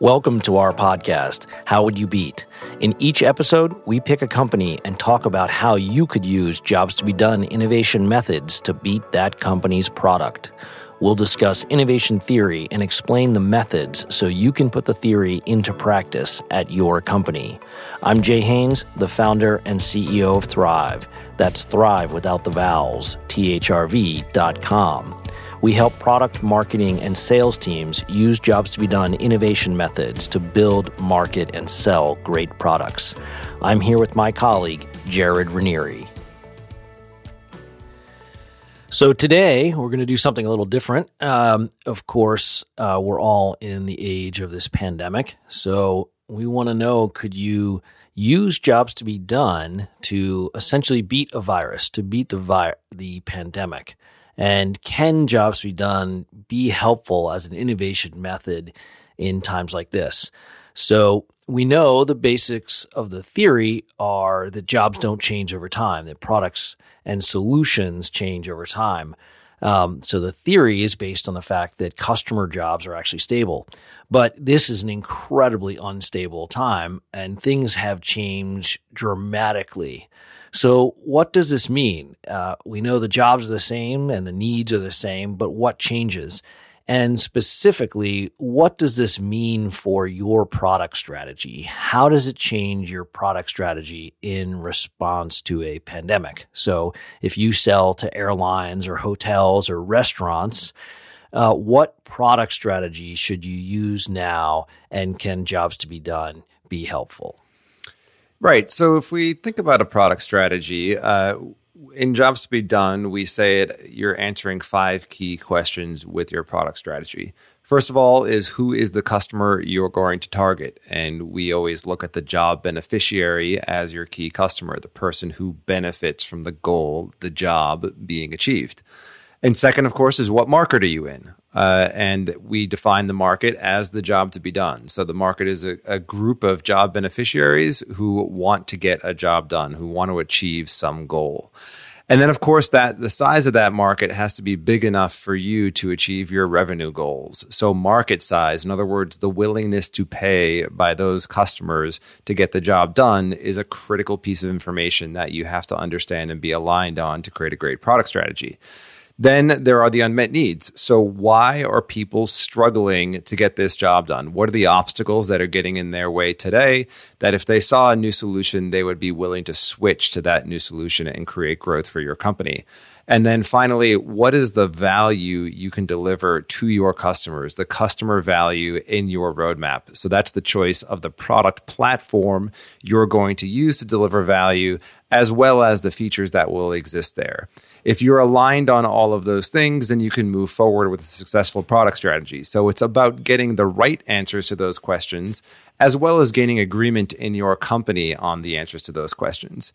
Welcome to our podcast, How Would You Beat? In each episode, we pick a company and talk about how you could use jobs to be done innovation methods to beat that company's product. We'll discuss innovation theory and explain the methods so you can put the theory into practice at your company. I'm Jay Haynes, the founder and CEO of Thrive. That's Thrive without the vowels, thrv.com. We help product marketing and sales teams use jobs to be done innovation methods to build, market, and sell great products. I'm here with my colleague, Jared Ranieri. So today we're going to do something a little different. Um, of course, uh, we're all in the age of this pandemic. So we want to know could you use jobs to be done to essentially beat a virus, to beat the, vi- the pandemic? And can jobs be done be helpful as an innovation method in times like this? So we know the basics of the theory are that jobs don't change over time, that products and solutions change over time. Um, so the theory is based on the fact that customer jobs are actually stable. But this is an incredibly unstable time and things have changed dramatically. So, what does this mean? Uh, we know the jobs are the same and the needs are the same, but what changes? And specifically, what does this mean for your product strategy? How does it change your product strategy in response to a pandemic? So, if you sell to airlines or hotels or restaurants, uh, what product strategy should you use now and can jobs to be done be helpful? Right. So if we think about a product strategy, uh, in jobs to be done, we say it, you're answering five key questions with your product strategy. First of all, is who is the customer you're going to target? And we always look at the job beneficiary as your key customer, the person who benefits from the goal, the job being achieved. And second, of course, is what market are you in? Uh, and we define the market as the job to be done. So the market is a, a, group of job beneficiaries who want to get a job done, who want to achieve some goal. And then, of course, that the size of that market has to be big enough for you to achieve your revenue goals. So, market size, in other words, the willingness to pay by those customers to get the job done, is a critical piece of information that you have to understand and be aligned on to create a great product strategy. Then there are the unmet needs. So, why are people struggling to get this job done? What are the obstacles that are getting in their way today that if they saw a new solution, they would be willing to switch to that new solution and create growth for your company? And then finally, what is the value you can deliver to your customers, the customer value in your roadmap? So that's the choice of the product platform you're going to use to deliver value, as well as the features that will exist there. If you're aligned on all of those things, then you can move forward with a successful product strategy. So it's about getting the right answers to those questions, as well as gaining agreement in your company on the answers to those questions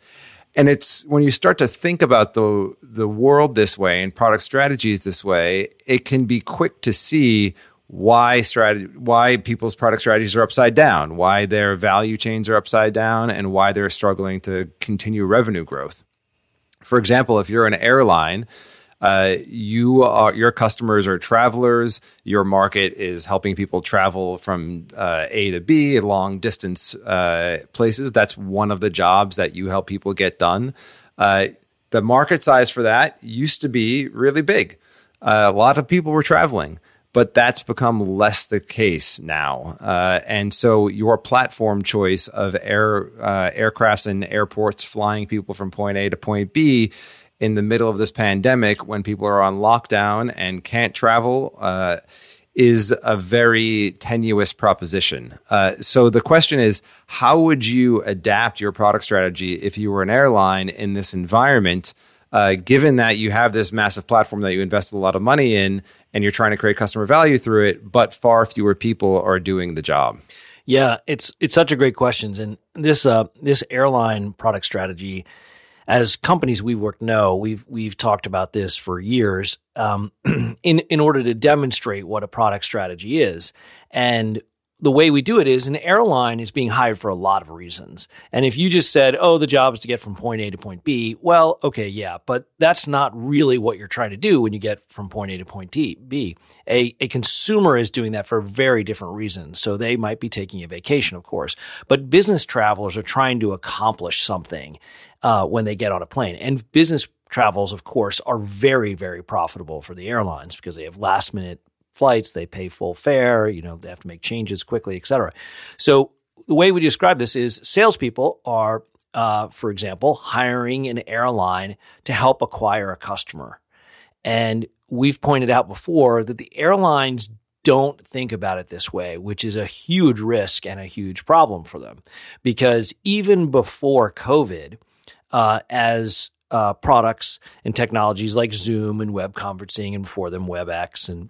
and it's when you start to think about the the world this way and product strategies this way, it can be quick to see why strategy why people's product strategies are upside down, why their value chains are upside down, and why they're struggling to continue revenue growth. For example, if you're an airline uh, you are your customers are travelers. Your market is helping people travel from uh, A to B, long distance uh, places. That's one of the jobs that you help people get done. Uh, the market size for that used to be really big. Uh, a lot of people were traveling but that's become less the case now. Uh, and so your platform choice of air uh, aircrafts and airports flying people from point A to point B in the middle of this pandemic when people are on lockdown and can't travel uh, is a very tenuous proposition. Uh, so the question is, how would you adapt your product strategy if you were an airline in this environment? Uh, given that you have this massive platform that you invested a lot of money in and you're trying to create customer value through it, but far fewer people are doing the job. Yeah, it's it's such a great question, and this uh, this airline product strategy as companies we work know, we've we've talked about this for years. Um, in in order to demonstrate what a product strategy is, and the way we do it is an airline is being hired for a lot of reasons. And if you just said, oh, the job is to get from point A to point B, well, okay, yeah, but that's not really what you're trying to do when you get from point A to point B. A, a consumer is doing that for very different reasons. So they might be taking a vacation, of course, but business travelers are trying to accomplish something uh, when they get on a plane. And business travels, of course, are very, very profitable for the airlines because they have last minute flights, they pay full fare, you know, they have to make changes quickly, et cetera. So the way we describe this is salespeople are, uh, for example, hiring an airline to help acquire a customer. And we've pointed out before that the airlines don't think about it this way, which is a huge risk and a huge problem for them. Because even before COVID, uh, as uh, products and technologies like Zoom and web conferencing, and before them WebEx and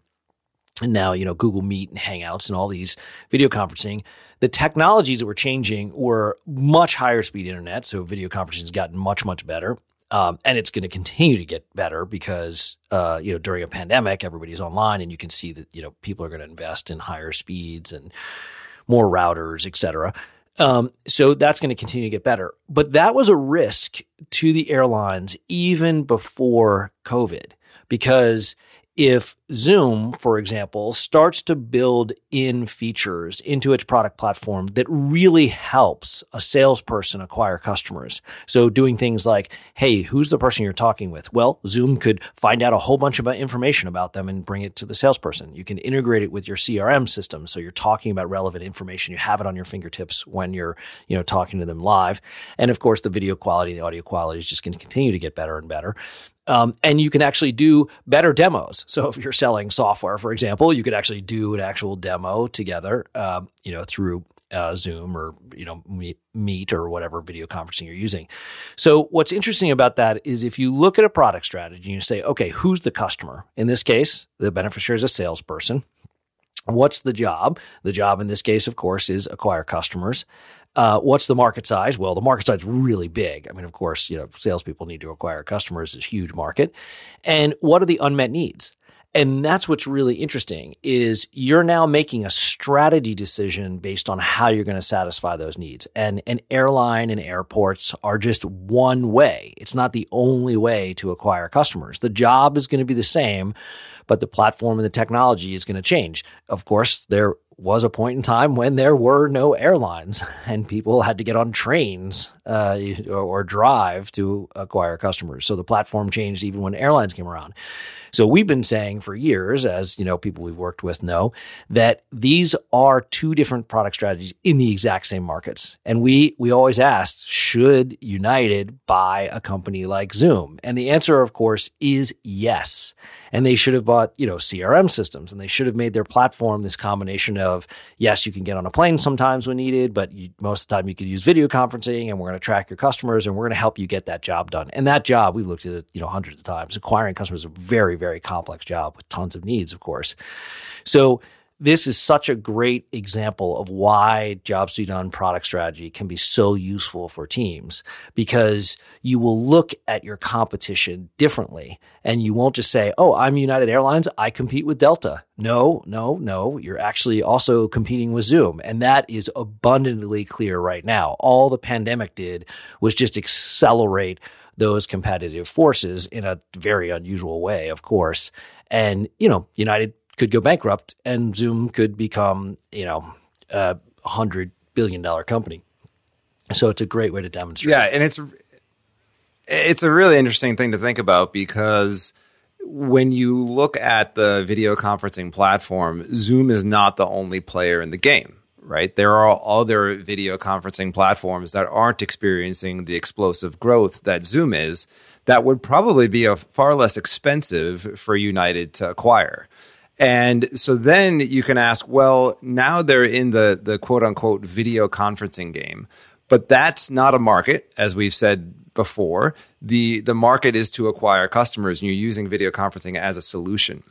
and now you know Google Meet and Hangouts and all these video conferencing. The technologies that were changing were much higher speed internet, so video conferencing has gotten much much better. Um, and it's going to continue to get better because uh, you know during a pandemic everybody's online and you can see that you know people are going to invest in higher speeds and more routers et cetera um, so that's going to continue to get better. But that was a risk to the airlines even before covid because if Zoom, for example, starts to build in features into its product platform that really helps a salesperson acquire customers. So doing things like, hey, who's the person you're talking with? Well, Zoom could find out a whole bunch of information about them and bring it to the salesperson. You can integrate it with your CRM system. So you're talking about relevant information. You have it on your fingertips when you're, you know, talking to them live. And of course, the video quality, the audio quality is just going to continue to get better and better. Um, and you can actually do better demos. So if you're selling software, for example, you could actually do an actual demo together, um, you know, through uh, Zoom or you know Meet or whatever video conferencing you're using. So what's interesting about that is if you look at a product strategy and you say, okay, who's the customer? In this case, the beneficiary is a salesperson. What's the job? The job in this case, of course, is acquire customers. Uh, what's the market size? Well, the market size is really big. I mean, of course, you know, salespeople need to acquire customers. It's a huge market. And what are the unmet needs? And that's what's really interesting is you're now making a strategy decision based on how you're going to satisfy those needs. And an airline and airports are just one way. It's not the only way to acquire customers. The job is going to be the same, but the platform and the technology is going to change. Of course, there was a point in time when there were no airlines and people had to get on trains uh, or, or, drive to acquire customers. So the platform changed even when airlines came around. So we've been saying for years, as you know, people we've worked with know that these are two different product strategies in the exact same markets. And we we always asked, should United buy a company like Zoom? And the answer, of course, is yes and they should have bought you know crm systems and they should have made their platform this combination of yes you can get on a plane sometimes when needed but you, most of the time you could use video conferencing and we're going to track your customers and we're going to help you get that job done. And that job we've looked at it you know hundreds of times. Acquiring customers is a very very complex job with tons of needs of course. So this is such a great example of why jobs to be done product strategy can be so useful for teams because you will look at your competition differently and you won't just say, Oh, I'm United Airlines. I compete with Delta. No, no, no. You're actually also competing with Zoom. And that is abundantly clear right now. All the pandemic did was just accelerate those competitive forces in a very unusual way, of course. And, you know, United could go bankrupt and Zoom could become, you know, a hundred billion dollar company. So it's a great way to demonstrate. Yeah, and it's it's a really interesting thing to think about because when you look at the video conferencing platform, Zoom is not the only player in the game, right? There are other video conferencing platforms that aren't experiencing the explosive growth that Zoom is that would probably be a far less expensive for United to acquire. And so then you can ask, well, now they're in the the quote unquote video conferencing game, but that's not a market, as we've said before. The the market is to acquire customers, and you're using video conferencing as a solution.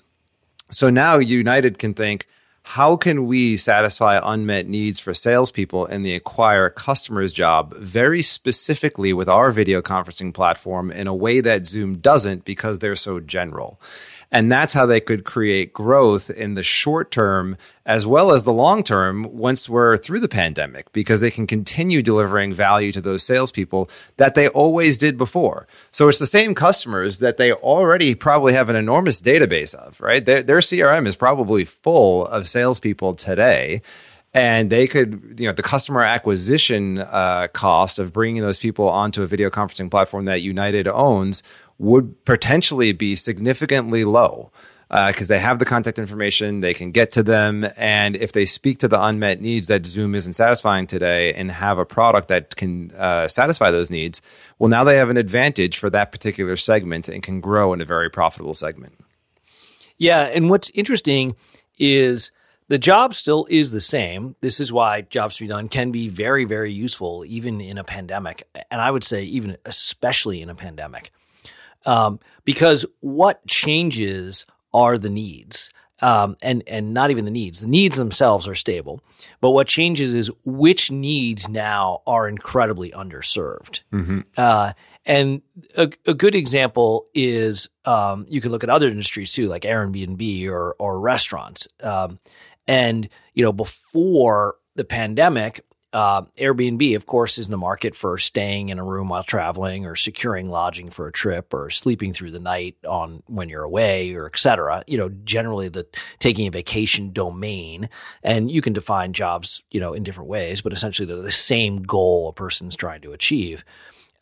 So now United can think, how can we satisfy unmet needs for salespeople in the acquire customers job very specifically with our video conferencing platform in a way that Zoom doesn't because they're so general? And that's how they could create growth in the short term as well as the long term once we're through the pandemic, because they can continue delivering value to those salespeople that they always did before. So it's the same customers that they already probably have an enormous database of, right? Their, their CRM is probably full of salespeople today and they could you know the customer acquisition uh, cost of bringing those people onto a video conferencing platform that united owns would potentially be significantly low because uh, they have the contact information they can get to them and if they speak to the unmet needs that zoom isn't satisfying today and have a product that can uh, satisfy those needs well now they have an advantage for that particular segment and can grow in a very profitable segment. Yeah and what's interesting is the job still is the same. This is why jobs to be done can be very, very useful, even in a pandemic. And I would say, even especially in a pandemic. Um, because what changes are the needs. Um, and and not even the needs. The needs themselves are stable, but what changes is which needs now are incredibly underserved. Mm-hmm. Uh, and a, a, good example is um, you can look at other industries too, like Airbnb or or restaurants. Um, and, you know, before the pandemic, uh, Airbnb, of course, is the market for staying in a room while traveling or securing lodging for a trip or sleeping through the night on when you're away or et cetera. You know, generally the taking a vacation domain and you can define jobs, you know, in different ways, but essentially they're the same goal a person's trying to achieve.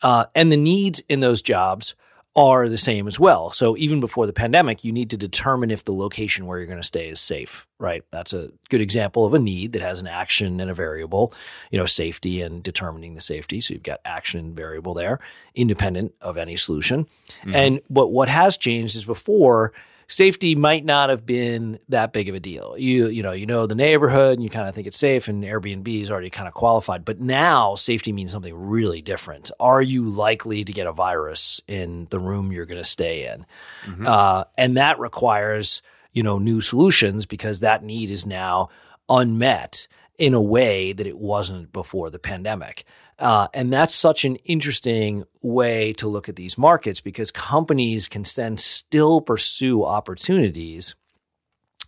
Uh, and the needs in those jobs are the same as well. So even before the pandemic, you need to determine if the location where you're going to stay is safe, right? That's a good example of a need that has an action and a variable, you know, safety and determining the safety. So you've got action and variable there, independent of any solution. Mm-hmm. And but what has changed is before safety might not have been that big of a deal. You you know you know the neighborhood and you kind of think it's safe, and Airbnb is already kind of qualified. But now safety means something really different. Are you likely to get a virus in the room you're going to stay in? Mm-hmm. Uh, and that requires you know new solutions because that need is now unmet in a way that it wasn't before the pandemic. Uh, and that's such an interesting way to look at these markets because companies can then still pursue opportunities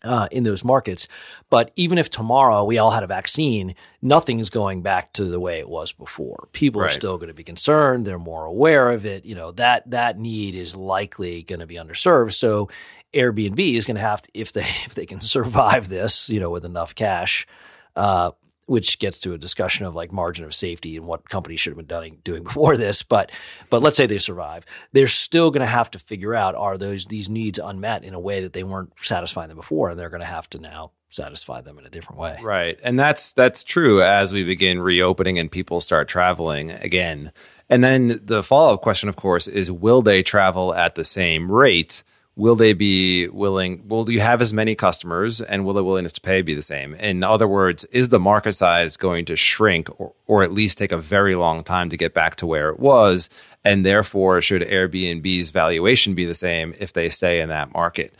uh, in those markets. But even if tomorrow we all had a vaccine, nothing is going back to the way it was before. People right. are still going to be concerned. They're more aware of it. You know that that need is likely going to be underserved. So Airbnb is going to have to, if they if they can survive this, you know, with enough cash, uh, which gets to a discussion of like margin of safety and what companies should have been doing, before this. But but let's say they survive, they're still going to have to figure out are those these needs unmet in a way that they weren't satisfying them before, and they're going to have to now satisfy them in a different way. Right, and that's that's true as we begin reopening and people start traveling again. And then the follow up question, of course, is will they travel at the same rate? Will they be willing will you have as many customers and will the willingness to pay be the same? In other words is the market size going to shrink or, or at least take a very long time to get back to where it was? And therefore should airbnb's valuation be the same if they stay in that market?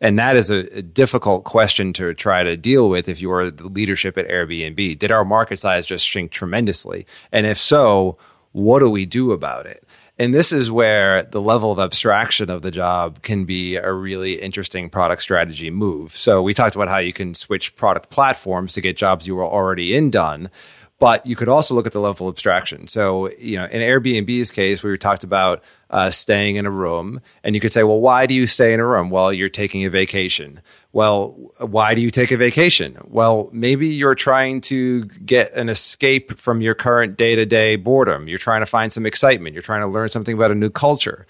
And that is a, a difficult question to try to deal with if you are the leadership at airbnb. Did our market size just shrink tremendously? And if so what do we do about it and this is where the level of abstraction of the job can be a really interesting product strategy move. So we talked about how you can switch product platforms to get jobs you were already in done. But you could also look at the level of abstraction. So, you know, in Airbnb's case, we talked about uh, staying in a room, and you could say, well, why do you stay in a room? Well, you're taking a vacation. Well, why do you take a vacation? Well, maybe you're trying to get an escape from your current day to day boredom. You're trying to find some excitement. You're trying to learn something about a new culture.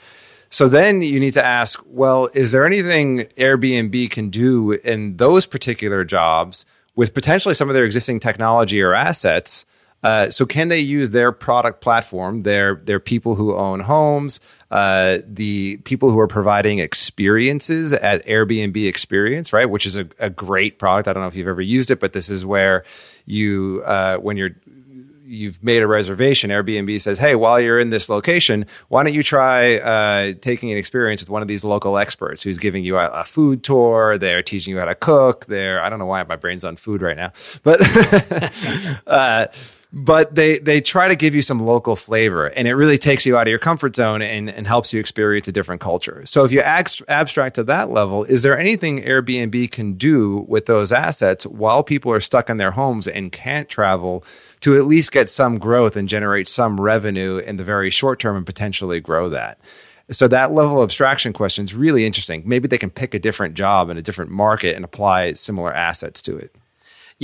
So then you need to ask, well, is there anything Airbnb can do in those particular jobs with potentially some of their existing technology or assets. Uh, so can they use their product platform, their their people who own homes, uh, the people who are providing experiences at Airbnb Experience, right? Which is a, a, great product. I don't know if you've ever used it, but this is where you uh, when you're you've made a reservation, Airbnb says, "Hey, while you're in this location, why don't you try uh, taking an experience with one of these local experts who's giving you a, a, food tour? They're teaching you how to cook. They're I don't know why my brain's on food right now, but uh, but they they try to give you some local flavor and it really takes you out of your comfort zone and, and helps you experience a different culture. So if you abstract to that level is there anything airbnb can do with those assets while people are stuck in their homes and can't travel to at least get some growth and generate some revenue in the very short term and potentially grow that? So that level of abstraction question is really interesting. Maybe they can pick a different job in a different market and apply similar assets to it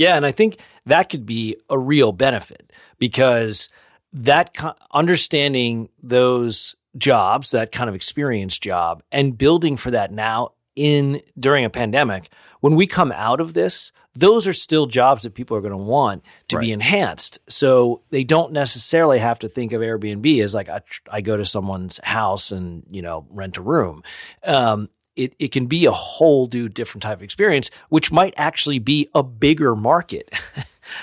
yeah, and I think that could be a real benefit because that understanding those jobs, that kind of experience job, and building for that now in during a pandemic, when we come out of this, those are still jobs that people are going to want to right. be enhanced. So they don't necessarily have to think of Airbnb as like I, I go to someone's house and you know rent a room. Um, it, it can be a whole new different type of experience, which might actually be a bigger market.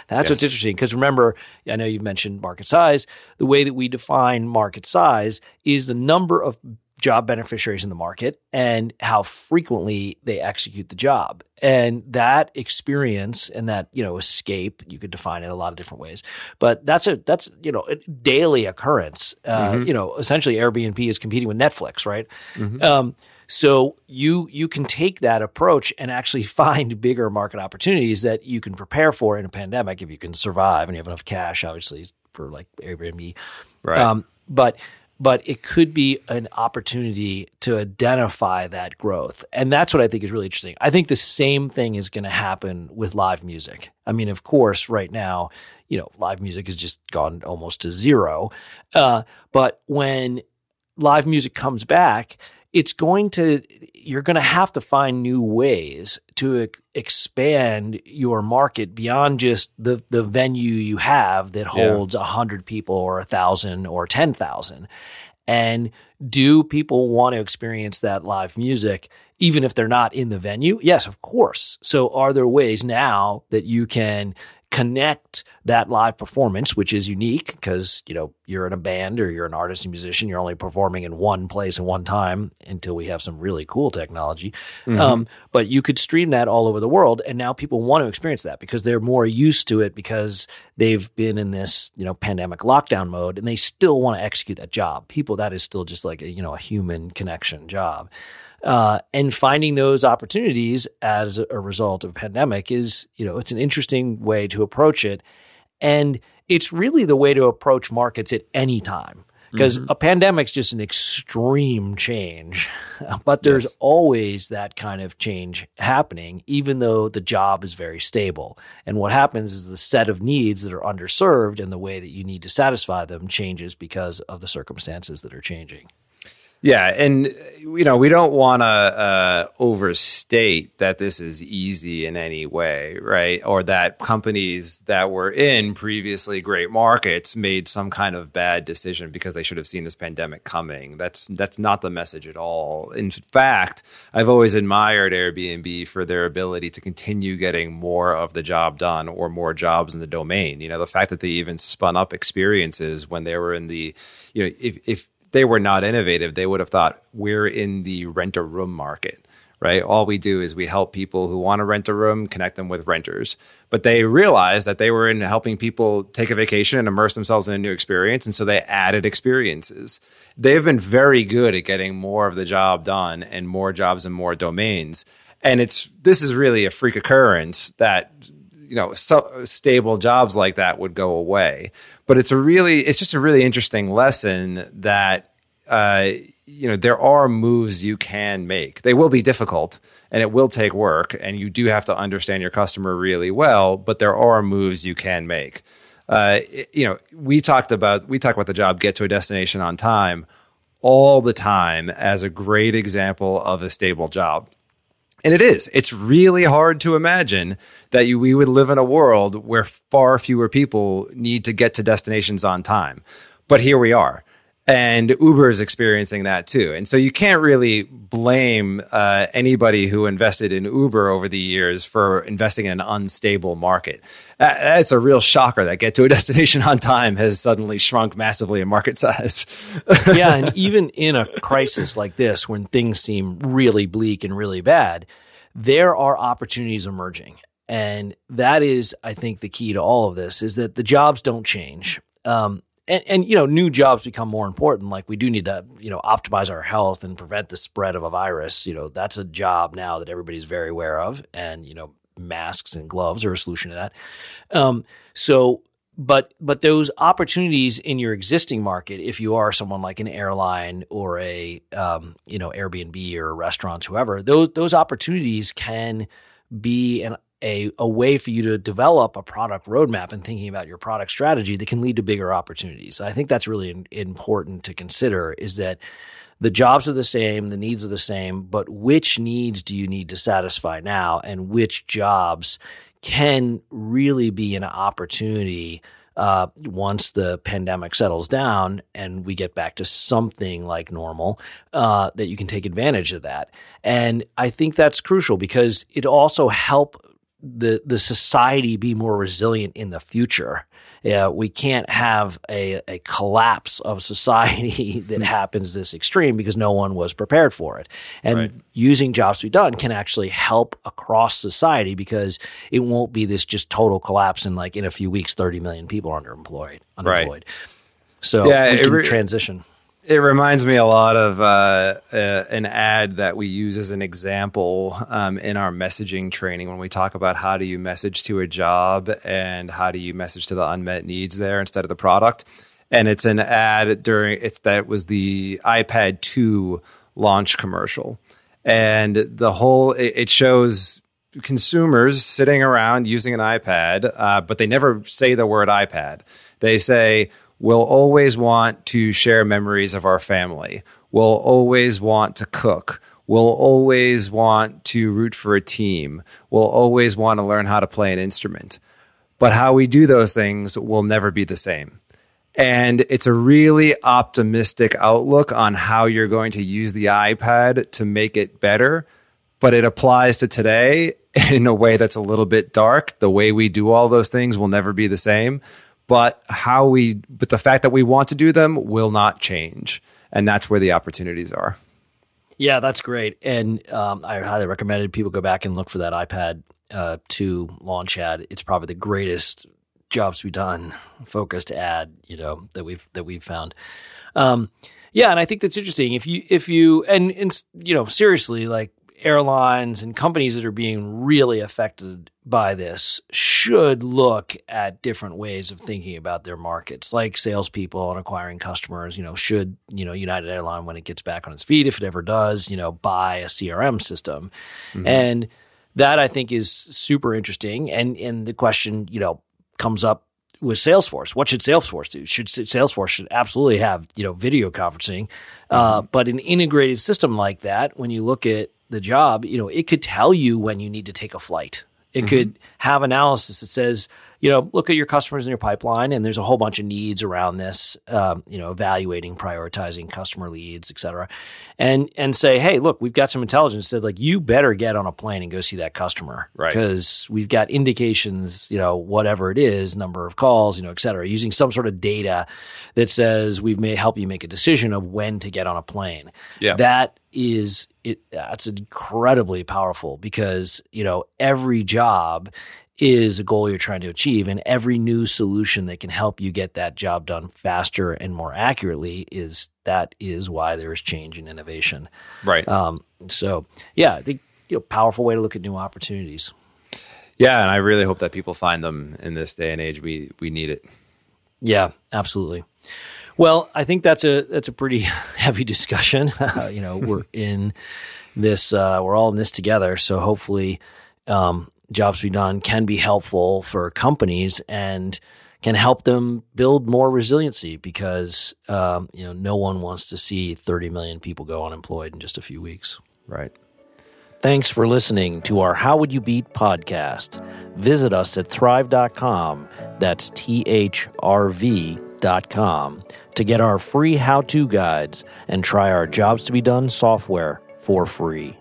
That's yes. what's interesting. Because remember, I know you've mentioned market size. The way that we define market size is the number of job beneficiaries in the market and how frequently they execute the job. And that experience and that, you know, escape, you could define it a lot of different ways. But that's a that's, you know, a daily occurrence. Uh, mm-hmm. you know, essentially Airbnb is competing with Netflix, right? Mm-hmm. Um, so you you can take that approach and actually find bigger market opportunities that you can prepare for in a pandemic if you can survive and you have enough cash, obviously for like Airbnb. Right. Um, but but it could be an opportunity to identify that growth. And that's what I think is really interesting. I think the same thing is going to happen with live music. I mean, of course, right now, you know, live music has just gone almost to zero. Uh, but when live music comes back, it's going to you're going to have to find new ways to expand your market beyond just the the venue you have that holds a yeah. hundred people or a thousand or ten thousand. And do people want to experience that live music even if they're not in the venue? Yes, of course. So are there ways now that you can connect that live performance, which is unique because, you know, you're in a band or you're an artist and musician, you're only performing in one place and one time until we have some really cool technology. Mm-hmm. Um, but you could stream that all over the world. And now people want to experience that because they're more used to it because they've been in this, you know, pandemic lockdown mode and they still want to execute that job. People, that is still just like, a, you know, a human connection job. Uh, and finding those opportunities as a result of a pandemic is, you know, it's an interesting way to approach it. And it's really the way to approach markets at any time because mm-hmm. a pandemic's just an extreme change but there's yes. always that kind of change happening even though the job is very stable and what happens is the set of needs that are underserved and the way that you need to satisfy them changes because of the circumstances that are changing yeah, and you know we don't want to uh, overstate that this is easy in any way, right? Or that companies that were in previously great markets made some kind of bad decision because they should have seen this pandemic coming. That's that's not the message at all. In fact, I've always admired Airbnb for their ability to continue getting more of the job done or more jobs in the domain. You know, the fact that they even spun up experiences when they were in the, you know, if if they were not innovative, they would have thought we're in the rent a room market, right? All we do is we help people who want to rent a room, connect them with renters. But they realized that they were in helping people take a vacation and immerse themselves in a new experience. And so they added experiences. They've been very good at getting more of the job done and more jobs in more domains. And it's this is really a freak occurrence that you know so stable jobs like that would go away. But it's a really it's just a really interesting lesson that uh, you know there are moves you can make. They will be difficult and it will take work and you do have to understand your customer really well but there are moves you can make. Uh, you know we talked about we talk about the job get to a destination on time all the time as a great example of a stable job and it is. It's really hard to imagine that you, we would live in a world where far fewer people need to get to destinations on time. But here we are. And Uber is experiencing that too. And so you can't really blame uh, anybody who invested in Uber over the years for investing in an unstable market. That's a real shocker that get to a destination on time has suddenly shrunk massively in market size. yeah. And even in a crisis like this, when things seem really bleak and really bad, there are opportunities emerging. and that is, I think, the key to all of this is that the jobs don't change. Um, and, and, you know, new jobs become more important. Like we do need to, you know, optimize our health and prevent the spread of a virus. You know, that's a job now that everybody's very aware of, and you know, masks and gloves are a solution to that. Um, so but but those opportunities in your existing market, if you are someone like an airline or a um, you know Airbnb or restaurants, whoever, those those opportunities can be an a, a way for you to develop a product roadmap and thinking about your product strategy that can lead to bigger opportunities. I think that's really important to consider is that the jobs are the same, the needs are the same, but which needs do you need to satisfy now and which jobs can really be an opportunity uh, once the pandemic settles down and we get back to something like normal, uh, that you can take advantage of that. And I think that's crucial because it also help the the society be more resilient in the future. Yeah, we can't have a, a collapse of society that hmm. happens this extreme because no one was prepared for it. And right. using jobs to be done can actually help across society because it won't be this just total collapse and like in a few weeks, 30 million people are underemployed. unemployed. Right. So yeah, we can re- transition it reminds me a lot of uh, uh, an ad that we use as an example um, in our messaging training when we talk about how do you message to a job and how do you message to the unmet needs there instead of the product. And it's an ad during it's that was the iPad 2 launch commercial. And the whole it, it shows consumers sitting around using an iPad, uh, but they never say the word iPad. They say, We'll always want to share memories of our family. We'll always want to cook. We'll always want to root for a team. We'll always want to learn how to play an instrument. But how we do those things will never be the same. And it's a really optimistic outlook on how you're going to use the iPad to make it better. But it applies to today in a way that's a little bit dark. The way we do all those things will never be the same but how we but the fact that we want to do them will not change. And that's where the opportunities are. Yeah that's great. And um, i highly recommend people go back and look for that ipad uh, 2 launch ad. It's probably the greatest jobs be done focused ad you know that we've that we've found. Um, yeah and i think that's interesting. If you if you and, and you know seriously like airlines and companies that are being really affected by this should look at different ways of thinking about their markets, like salespeople and acquiring customers. You know, should you know United Airline when it gets back on its feet, if it ever does, you know, buy a CRM system, mm-hmm. and that I think is super interesting. And and the question, you know, comes up with Salesforce. What should Salesforce do? Should Salesforce should absolutely have you know video conferencing, uh, mm-hmm. uh, but an integrated system like that, when you look at the job, you know, it could tell you when you need to take a flight. It mm-hmm. could have analysis that says, you know, look at your customers in your pipeline, and there's a whole bunch of needs around this. Um, you know, evaluating, prioritizing customer leads, et cetera, and and say, hey, look, we've got some intelligence that like you better get on a plane and go see that customer, right? Because we've got indications, you know, whatever it is, number of calls, you know, et cetera, using some sort of data that says we may help you make a decision of when to get on a plane. Yeah, that is it. That's incredibly powerful because you know every job is a goal you're trying to achieve. And every new solution that can help you get that job done faster and more accurately is that is why there is change and innovation. Right. Um, so yeah, I think you know, powerful way to look at new opportunities. Yeah, and I really hope that people find them in this day and age. We we need it. Yeah, absolutely. Well, I think that's a that's a pretty heavy discussion. Uh, you know, we're in this, uh, we're all in this together. So hopefully, um, jobs to be done can be helpful for companies and can help them build more resiliency because um, you know no one wants to see 30 million people go unemployed in just a few weeks. Right. Thanks for listening to our How Would You Beat podcast. Visit us at thrv.com. That's T H R V.com to get our free how to guides and try our Jobs to Be Done software for free.